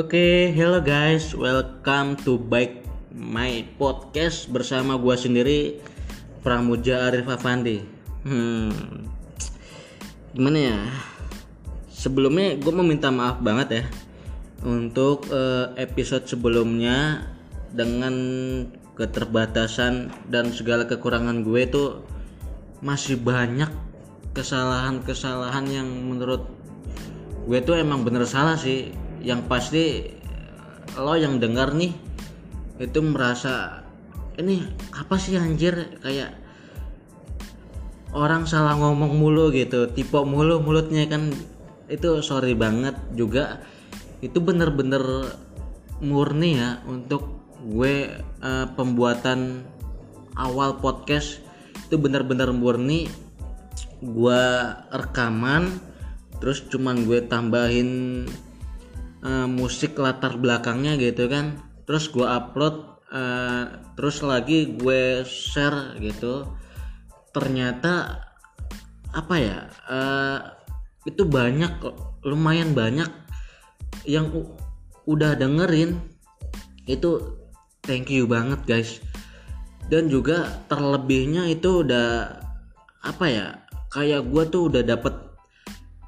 Oke, hello guys, welcome to back my podcast bersama gua sendiri Pramuja Arif Afandi. Hmm, gimana ya? Sebelumnya gue mau minta maaf banget ya untuk eh, episode sebelumnya dengan keterbatasan dan segala kekurangan gue tuh masih banyak kesalahan-kesalahan yang menurut gue tuh emang bener salah sih yang pasti lo yang dengar nih itu merasa ini apa sih anjir? Kayak orang salah ngomong mulu gitu tipe mulu mulutnya kan itu sorry banget juga. Itu bener-bener murni ya untuk gue eh, pembuatan awal podcast. Itu bener-bener murni. Gue rekaman terus cuman gue tambahin eh, musik latar belakangnya gitu kan. Terus gue upload eh, terus lagi gue share gitu. Ternyata apa ya eh, itu banyak lumayan banyak yang udah dengerin. Itu thank you banget guys. Dan juga terlebihnya itu udah apa ya kayak gua tuh udah dapet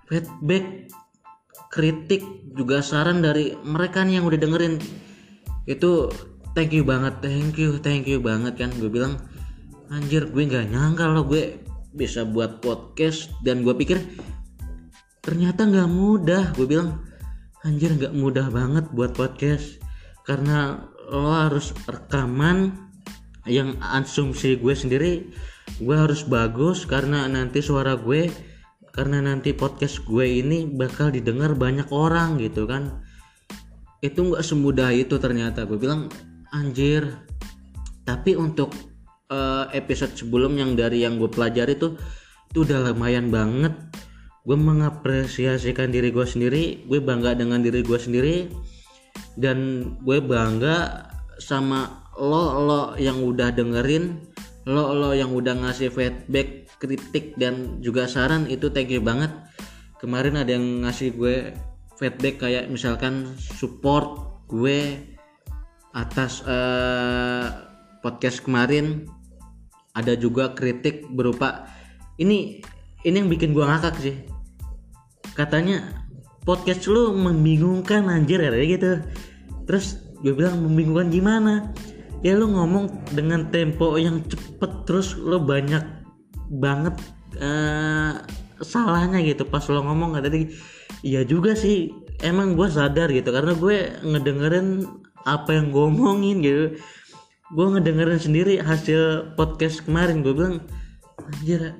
feedback kritik juga saran dari mereka nih yang udah dengerin. Itu thank you banget thank you thank you banget kan. Gue bilang anjir gue nggak nyangka loh gue bisa buat podcast. Dan gue pikir ternyata nggak mudah. Gue bilang anjir nggak mudah banget buat podcast. Karena lo harus rekaman yang asumsi gue sendiri gue harus bagus karena nanti suara gue karena nanti podcast gue ini bakal didengar banyak orang gitu kan. Itu nggak semudah itu ternyata. Gue bilang anjir. Tapi untuk eh, episode sebelum yang dari yang gue pelajari tuh itu udah lumayan banget. Gue mengapresiasikan diri gue sendiri gue bangga dengan diri gue sendiri dan gue bangga sama lo lo yang udah dengerin lo lo yang udah ngasih feedback kritik dan juga saran itu thank you banget. Kemarin ada yang ngasih gue feedback kayak misalkan support gue atas eh, podcast kemarin. Ada juga kritik berupa ini ini yang bikin gua ngakak sih. Katanya podcast lu membingungkan anjir kayak gitu. Terus gue bilang membingungkan gimana? Ya lu ngomong dengan tempo yang cepet terus lu banyak banget eh, salahnya gitu pas lo ngomong tadi. Iya juga sih emang gue sadar gitu karena gue ngedengerin apa yang gue omongin gitu. Gue ngedengerin sendiri hasil podcast kemarin gue bilang anjir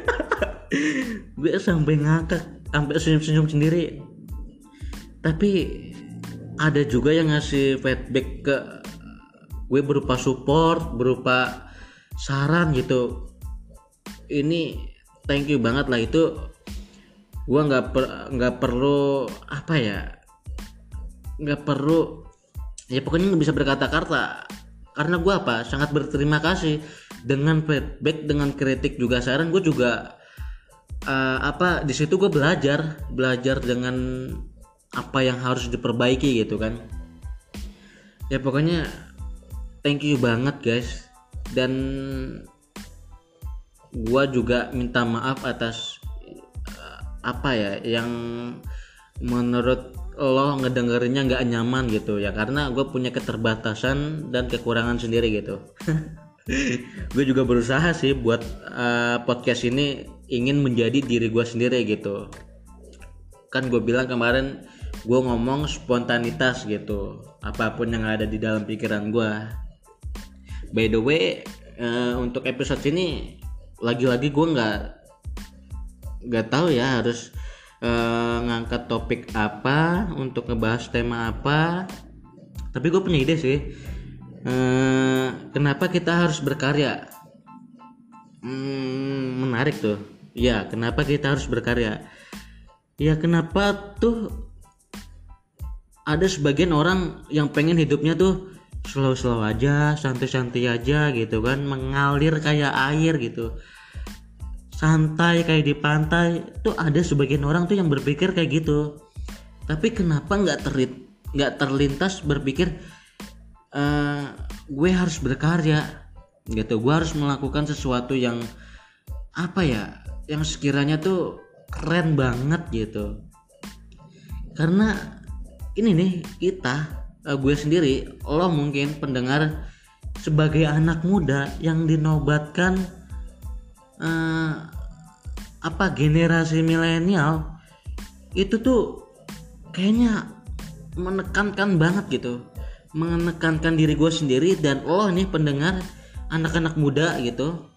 gue sampai ngakak sampai senyum-senyum sendiri. Tapi ada juga yang ngasih feedback ke gue berupa support berupa saran gitu ini thank you banget lah itu gue nggak per- nggak perlu apa ya nggak perlu ya pokoknya nggak bisa berkata-kata karena gue apa? Sangat berterima kasih dengan feedback dengan kritik juga. Saran gue juga eh, apa di situ gue belajar belajar dengan apa yang harus diperbaiki gitu kan. Ya pokoknya thank you banget guys. Dan gua juga minta maaf atas eh, apa ya yang menurut lo ngedengerinnya nggak nyaman gitu ya. Karena gue punya keterbatasan dan kekurangan sendiri gitu. Gue juga berusaha sih buat eh, podcast ini ingin menjadi diri gue sendiri gitu. Kan gue bilang kemarin gue ngomong spontanitas gitu apa pun yang ada di dalam pikiran gue by the way eh, untuk episode ini lagi-lagi gue nggak nggak tahu ya harus eh, ngangkat topik apa untuk ngebahas tema apa. Tapi gue punya ide sih Eh, kenapa kita harus berkarya? Hmm, menarik tuh. Ya kenapa kita harus berkarya? Ya kenapa tuh ada sebagian orang yang pengen hidupnya tuh slow-slow aja, santai-santai aja gitu kan, mengalir kayak air gitu. Santai kayak di pantai. Tuh ada sebagian orang tuh yang berpikir kayak gitu. tapi kenapa nggak terlit nggak terlintas berpikir uh, gue harus berkarya gitu gue harus melakukan sesuatu yang apa ya yang sekiranya tuh keren banget gitu karena ini nih kita uh, gue sendiri lo mungkin pendengar sebagai anak muda yang dinobatkan uh, apa generasi milenial itu tuh kayaknya menekankan banget gitu. Menekankan diri gue sendiri dan lo nih pendengar anak-anak muda gitu.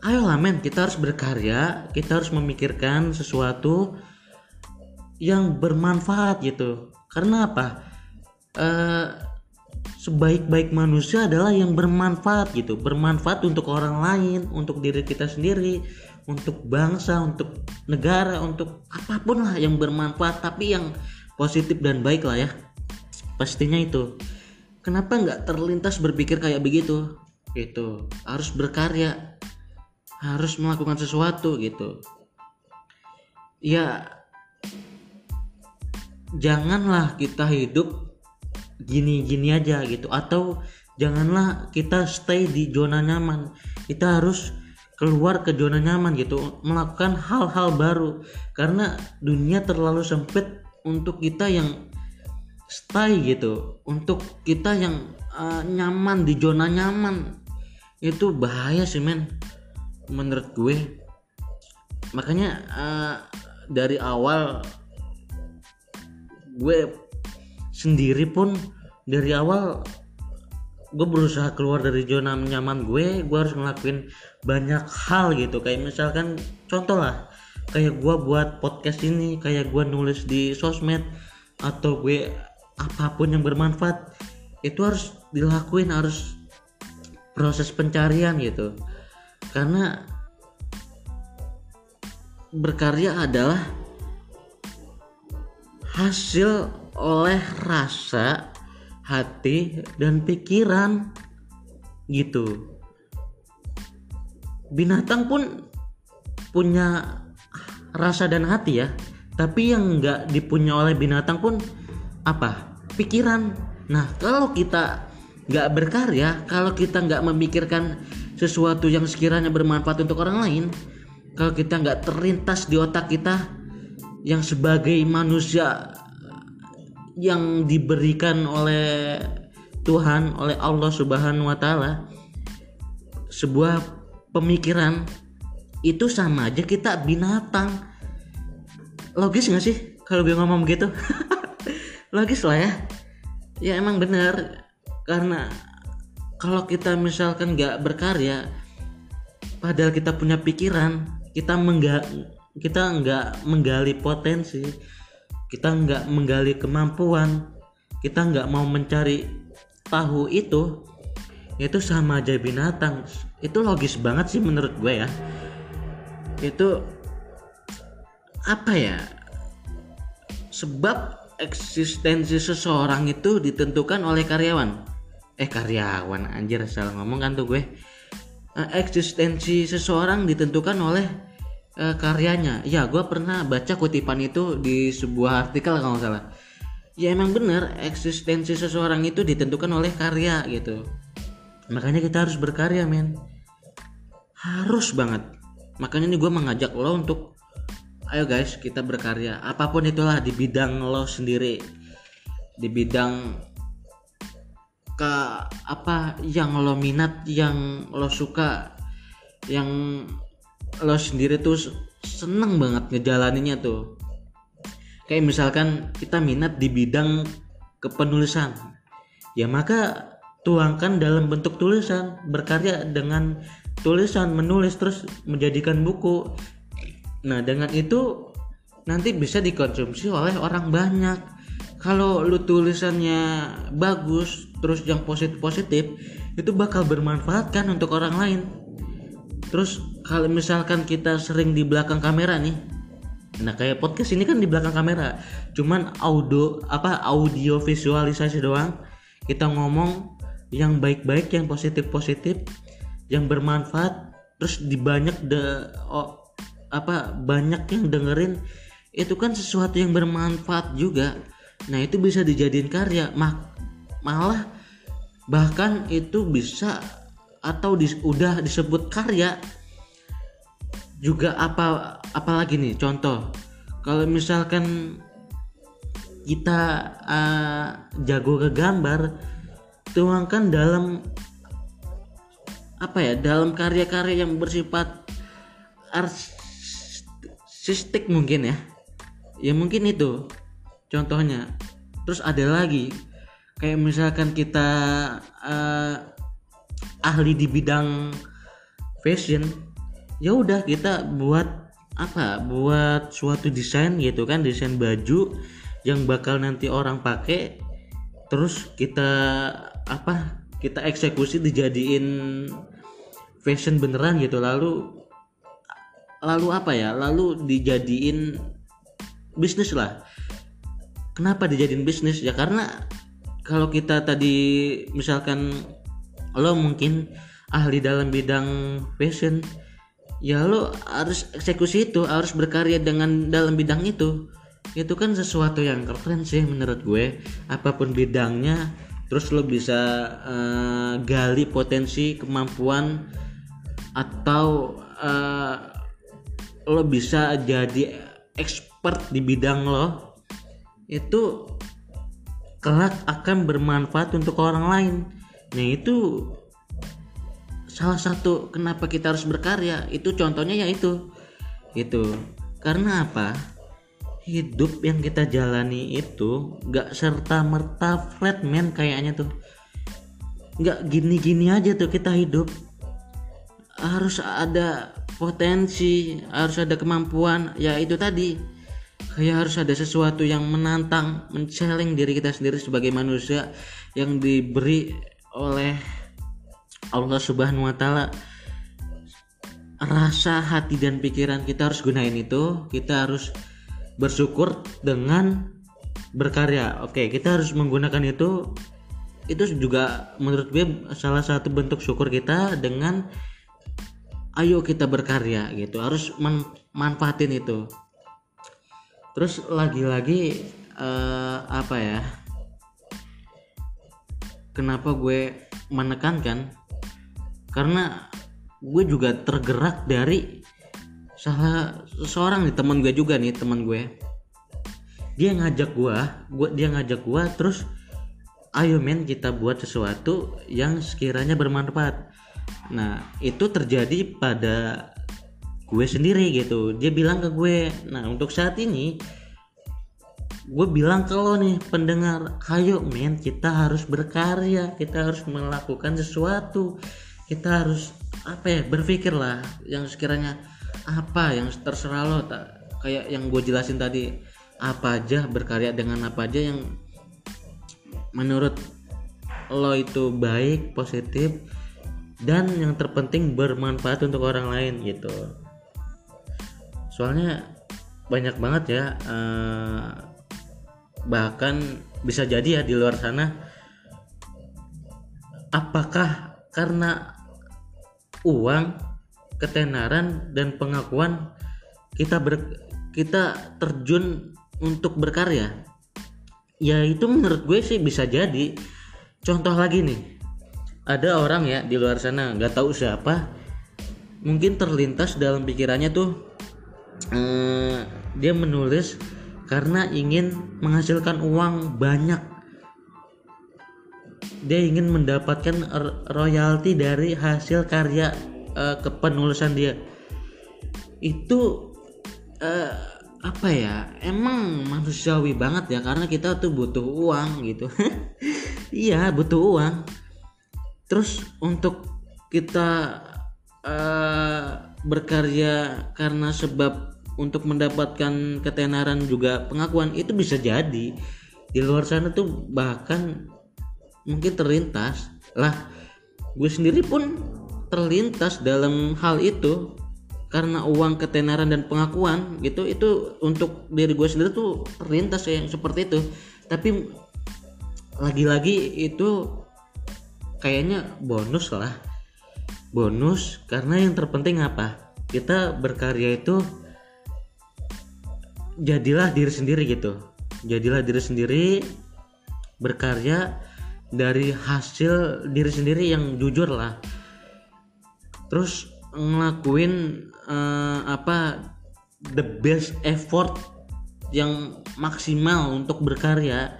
Ayolah men kita harus berkarya kita harus memikirkan sesuatu yang bermanfaat gitu. Karena apa uh, sebaik-baik manusia adalah yang bermanfaat gitu. Bermanfaat untuk orang lain untuk diri kita sendiri untuk bangsa untuk negara untuk apa pun lah yang bermanfaat tapi yang positif dan baik lah ya. Pastinya itu. Kenapa nggak terlintas berpikir kayak begitu? Itu harus berkarya. Harus melakukan sesuatu gitu. Ya janganlah kita hidup gini-gini aja gitu. Atau janganlah kita stay di zona nyaman. Kita harus keluar ke zona nyaman gitu melakukan hal-hal baru. Karena dunia terlalu sempit untuk kita yang stay gitu. Untuk kita yang uh, nyaman di zona nyaman. Itu bahaya sih men. Menurut gue. Makanya uh, dari awal gue sendiri pun dari awal gue berusaha keluar dari zona nyaman gue gue harus ngelakuin banyak hal gitu. Kayak misalkan contoh lah kayak gue buat podcast ini kayak gue nulis di sosmed atau gue apa pun yang bermanfaat itu harus dilakuin harus proses pencarian gitu. Karena berkarya adalah hasil oleh rasa hati dan pikiran. Gitu. Binatang pun punya rasa dan hati ya. Tapi yang nggak dipunya oleh binatang pun apa? Pikiran. Nah kalau kita nggak berkarya kalau kita nggak memikirkan sesuatu yang sekiranya bermanfaat untuk orang lain kalau kita nggak terlintas di otak kita yang sebagai manusia yang diberikan oleh Tuhan oleh Allah Subhanahu wa taala sebuah pemikiran itu sama aja kita binatang. Logis nggak sih kalau gue ngomong gitu logis lah ya. Ya emang bener karena kalau kita misalkan nggak berkarya padahal kita punya pikiran kita mengga kita nggak menggali potensi kita nggak menggali kemampuan. Kita nggak mau mencari tahu itu itu sama aja binatang. Itu logis banget sih menurut gue ya. Itu apa ya? Sebab eksistensi seseorang itu ditentukan oleh karyawan. Eh karyawan anjir salah ngomong kan tuh gue. Uh, eksistensi seseorang ditentukan oleh uh, karyanya. Ya gue pernah baca kutipan itu di sebuah artikel kalau nggak salah. Ya emang bener eksistensi seseorang itu ditentukan oleh karya gitu. Makanya kita harus berkarya men. Harus banget. Makanya nih gue mengajak lo untuk ayo guys kita berkarya. Apa pun itulah di bidang lo sendiri. Di bidang ke apa yang lo minat yang lo suka yang lo sendiri tuh seneng banget ngejalaninnya tuh kayak misalkan kita minat di bidang kepenulisan ya maka tuangkan dalam bentuk tulisan berkarya dengan tulisan menulis terus menjadikan buku Nah dengan itu nanti bisa dikonsumsi oleh orang banyak. Kalau lu tulisannya bagus, terus yang positif-positif, itu bakal bermanfaat kan untuk orang lain. Terus kalau misalkan kita sering di belakang kamera nih, nah kayak podcast ini kan di belakang kamera, cuman audio apa audio visualisasi doang. Kita ngomong yang baik-baik, yang positif-positif, yang bermanfaat, terus di banyak de oh, apa banyak yang dengerin itu kan sesuatu yang bermanfaat juga nah itu bisa dijadiin karya mak malah bahkan itu bisa atau dis, udah disebut karya juga apa apalagi nih contoh? Kalau misalkan kita uh, jago ke gambar tuangkan dalam apa ya dalam karya-karya yang bersifat artistik mungkin ya. Ya mungkin itu contohnya. Terus ada lagi kayak misalkan kita uh, ahli di bidang fashion ya udah kita buat apa? Buat suatu desain gitu kan desain baju yang bakal nanti orang pakai terus kita apa kita eksekusi dijadiin fashion beneran gitu. Lalu lalu apa ya? Lalu dijadiin bisnis lah. Kenapa dijadiin bisnis? Ya karena kalau kita tadi misalkan lo mungkin ahli dalam bidang fashion ya lo harus eksekusi itu harus berkarya dengan dalam bidang itu. Itu kan sesuatu yang keren sih menurut gue. Apa pun bidangnya terus lo bisa uh, gali potensi kemampuan atau uh, lo bisa jadi expert di bidang lo itu kelak akan bermanfaat untuk orang lain. Nah itu salah satu kenapa kita harus berkarya itu contohnya ya itu karena apa? Hidup yang kita jalani itu gak serta merta flat man kayaknya tuh. Gak gini-gini aja tuh kita hidup. Harus ada potensi harus ada kemampuan ya itu tadi. Kayak harus ada sesuatu yang menantang menceleng diri kita sendiri sebagai manusia yang diberi oleh Allah Subhanahu wa taala rasa hati dan pikiran kita harus gunain itu. Kita harus bersyukur dengan berkarya. Oke kita harus menggunakan itu. Itu juga menurut gue salah satu bentuk syukur kita dengan ayo kita berkarya gitu. Harus manfaatin itu. Terus lagi-lagi uh, apa ya? Kenapa gue menekankan karena gue juga tergerak dari salah seorang nih teman gue juga nih teman gue. Dia ngajak gue gue dia ngajak gue terus ayo men kita buat sesuatu yang sekiranya bermanfaat. Nah itu terjadi pada gue sendiri gitu. Dia bilang ke gue nah untuk saat ini gue bilang ke lo nih pendengar ayo men kita harus berkarya kita harus melakukan sesuatu kita harus apa ya berpikir lah yang sekiranya apa yang terserah lo tak kayak yang gue jelasin tadi apa aja berkarya dengan apa aja yang menurut lo itu baik positif dan yang terpenting bermanfaat untuk orang lain gitu. Soalnya banyak banget ya eh, bahkan bisa jadi ya di luar sana apakah karena uang, ketenaran dan pengakuan kita ber, kita terjun untuk berkarya. Ya itu menurut gue sih bisa jadi. Contoh lagi nih, ada orang ya di luar sana nggak tahu siapa, mungkin terlintas dalam pikirannya tuh eh, dia menulis karena ingin menghasilkan uang banyak dia ingin mendapatkan royalti dari hasil karya uh, kepenulisan dia. Itu uh, apa ya emang manusiawi banget ya karena kita tuh butuh uang gitu. Iya butuh uang. Terus untuk kita uh, berkarya karena sebab untuk mendapatkan ketenaran juga pengakuan itu bisa jadi. Di luar sana tuh bahkan mungkin terlintas. Lah gue sendiri pun terlintas dalam hal itu karena uang ketenaran dan pengakuan gitu. Itu untuk diri gue sendiri tuh terlintas yang seperti itu. Tapi lagi-lagi itu kayaknya bonus lah. Bonus karena yang terpenting apa? Kita berkarya itu jadilah diri sendiri gitu. Jadilah diri sendiri berkarya dari hasil diri sendiri yang jujur lah. Terus ngelakuin uh, apa the best effort yang maksimal untuk berkarya.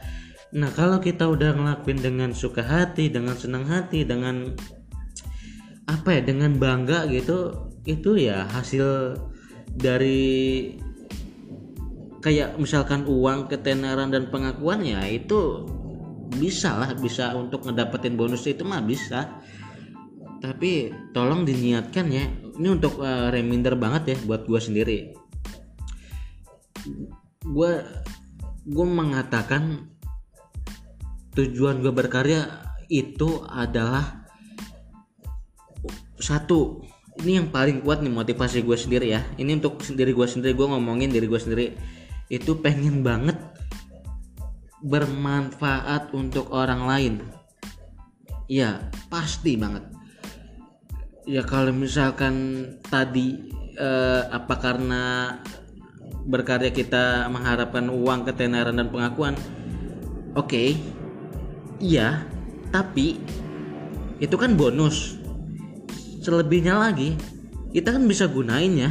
Nah kalau kita udah ngelakuin dengan suka hati dengan senang hati dengan apa ya dengan bangga gitu itu ya hasil dari kayak misalkan uang ketenaran dan pengakuan ya itu bisa lah bisa untuk ngedapetin bonus itu mah bisa. Tapi tolong diniatkan ya ini untuk uh, reminder banget ya buat gue sendiri. Gue gue mengatakan tujuan gue berkarya itu adalah satu ini yang paling kuat nih motivasi gue sendiri ya. Ini untuk sendiri gue sendiri gue ngomongin diri gue sendiri. Itu pengen banget bermanfaat untuk orang lain. Ya pasti banget. Ya kalau misalkan tadi eh, apa karena berkarya kita mengharapkan uang ketenaran dan pengakuan oke okay, iya tapi itu kan bonus. Selebihnya lagi kita kan bisa gunain ya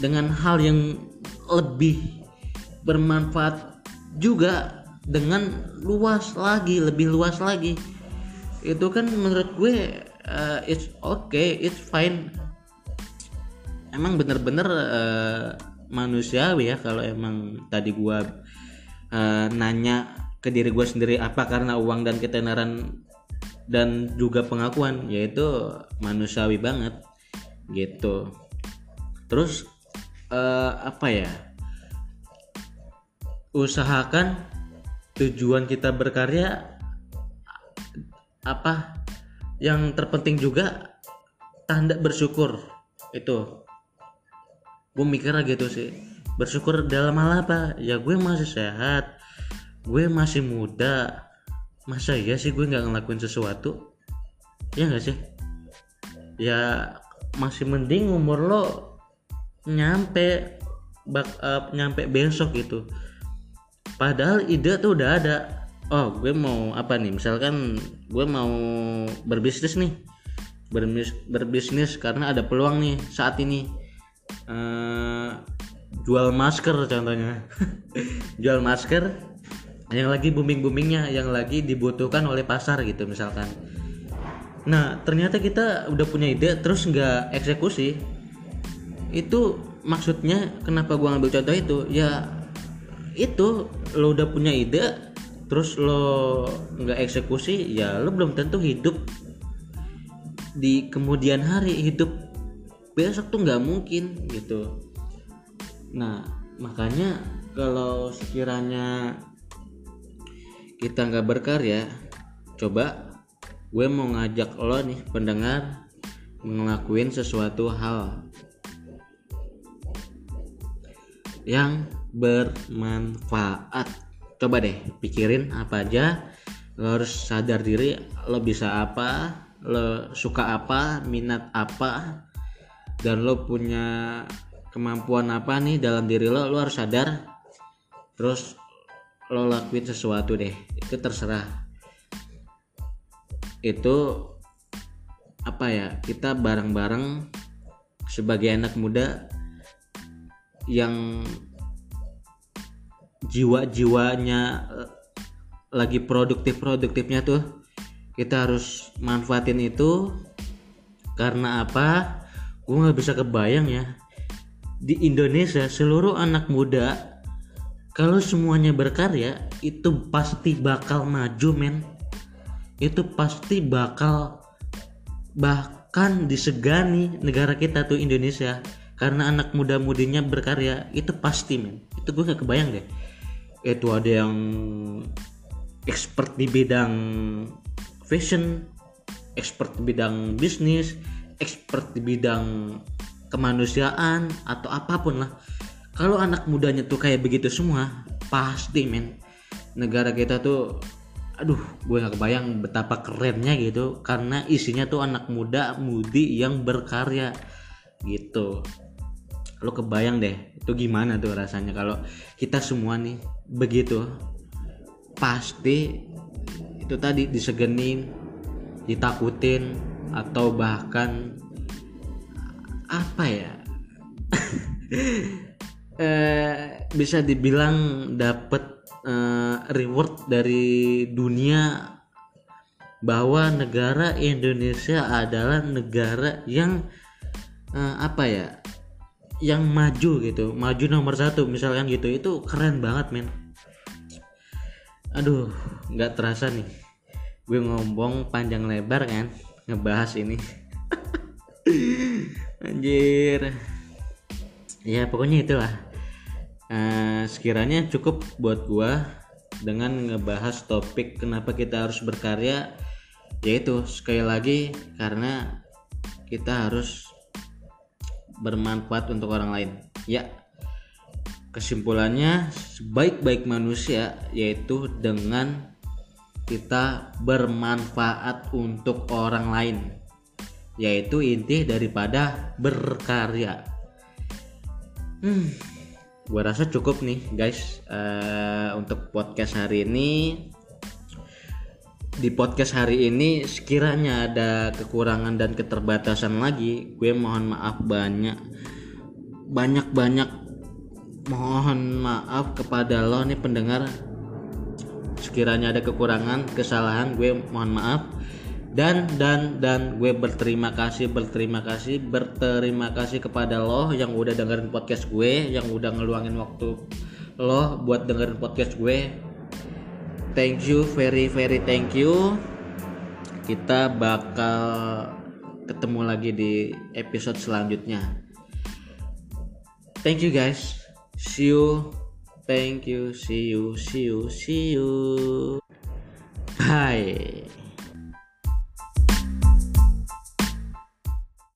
dengan hal yang lebih bermanfaat juga dengan luas lagi lebih luas lagi. Itu kan menurut gue uh, it's okay it's fine. Emang bener-bener uh, manusiawi ya kalau emang tadi gue uh, nanya ke diri gue sendiri apa karena uang dan ketenaran dan juga pengakuan yaitu manusiawi banget gitu. Terus uh, apa ya? Usahakan tujuan kita berkarya apa yang terpenting juga tanda bersyukur itu. Gue mikirnya gitu sih bersyukur dalam hal apa? Ya gue masih sehat gue masih muda. Masa iya sih gue nggak ngelakuin sesuatu? Ya nggak sih? Ya masih mending umur lo nyampe bak uh, nyampe besok gitu padahal ide tuh udah ada. Oh gue mau apa nih? Misalkan gue mau berbisnis nih. Berbisnis, berbisnis karena ada peluang nih saat ini. Uh, jual masker contohnya. Jual masker yang lagi booming boomingnya yang lagi dibutuhkan oleh pasar gitu misalkan. Nah ternyata kita udah punya ide terus nggak eksekusi. Itu maksudnya kenapa gua ngambil contoh itu? Ya itu lo udah punya ide terus lo nggak eksekusi ya lo belum tentu hidup di kemudian hari. Hidup besok tuh nggak mungkin gitu. Nah makanya kalau sekiranya kita nggak berkarya coba gue mau ngajak lo nih pendengar ngelakuin sesuatu hal yang bermanfaat. Coba deh pikirin apa aja. Lo harus sadar diri lo bisa apa lo suka apa minat apa dan lo punya kemampuan apa nih dalam diri lo lo harus sadar. Terus lo lakuin sesuatu deh itu terserah. Itu apa ya kita bareng-bareng sebagai anak muda yang jiwa-jiwanya eh, lagi produktif-produktifnya tuh kita harus manfaatin itu. Karena apa? Gue nggak bisa kebayang ya. Di Indonesia seluruh anak muda kalau semuanya berkarya itu pasti bakal maju men. Itu pasti bakal bahkan disegani negara kita tuh Indonesia karena anak muda mudinya berkarya itu pasti men. Itu gue nggak kebayang deh itu ada yang expert di bidang fashion expert di bidang bisnis expert di bidang kemanusiaan atau apa pun lah. Kalau anak mudanya tuh kayak begitu semua pasti men. Negara kita tuh aduh gue nggak kebayang betapa kerennya gitu. Karena isinya tuh anak muda mudi yang berkarya. Gitu. Lo kebayang deh itu gimana tuh rasanya? Kalau kita semua nih begitu. Pasti itu tadi disegenin ditakutin atau bahkan apa ya? Eh, bisa dibilang dapat eh, reward dari dunia bahwa negara Indonesia adalah negara yang uh, apa ya yang maju gitu maju nomor satu misalkan gitu itu keren banget men. Aduh nggak terasa nih. Gue ngomong panjang lebar kan ngebahas ini. Anjir. Ya pokoknya itulah. Uh, sekiranya cukup buat gue dengan ngebahas topik kenapa kita harus berkarya yaitu sekali lagi karena kita harus bermanfaat untuk orang lain. Ya kesimpulannya sebaik-baik manusia yaitu dengan kita bermanfaat untuk orang lain yaitu inti daripada berkarya. Hmm gua rasa cukup nih guys uh, untuk podcast hari ini di podcast hari ini sekiranya ada kekurangan dan keterbatasan lagi gue mohon maaf banyak. Banyak banyak mohon maaf kepada lo nih pendengar. Sekiranya ada kekurangan kesalahan gue mohon maaf. Dan dan dan gue berterima kasih berterima kasih berterima kasih kepada lo yang udah dengerin podcast gue yang udah ngeluangin waktu lo buat dengerin podcast gue thank you very very thank you. Kita bakal ketemu lagi di episode selanjutnya. Thank you guys. See you. Thank you. See you. See you. See you. Bye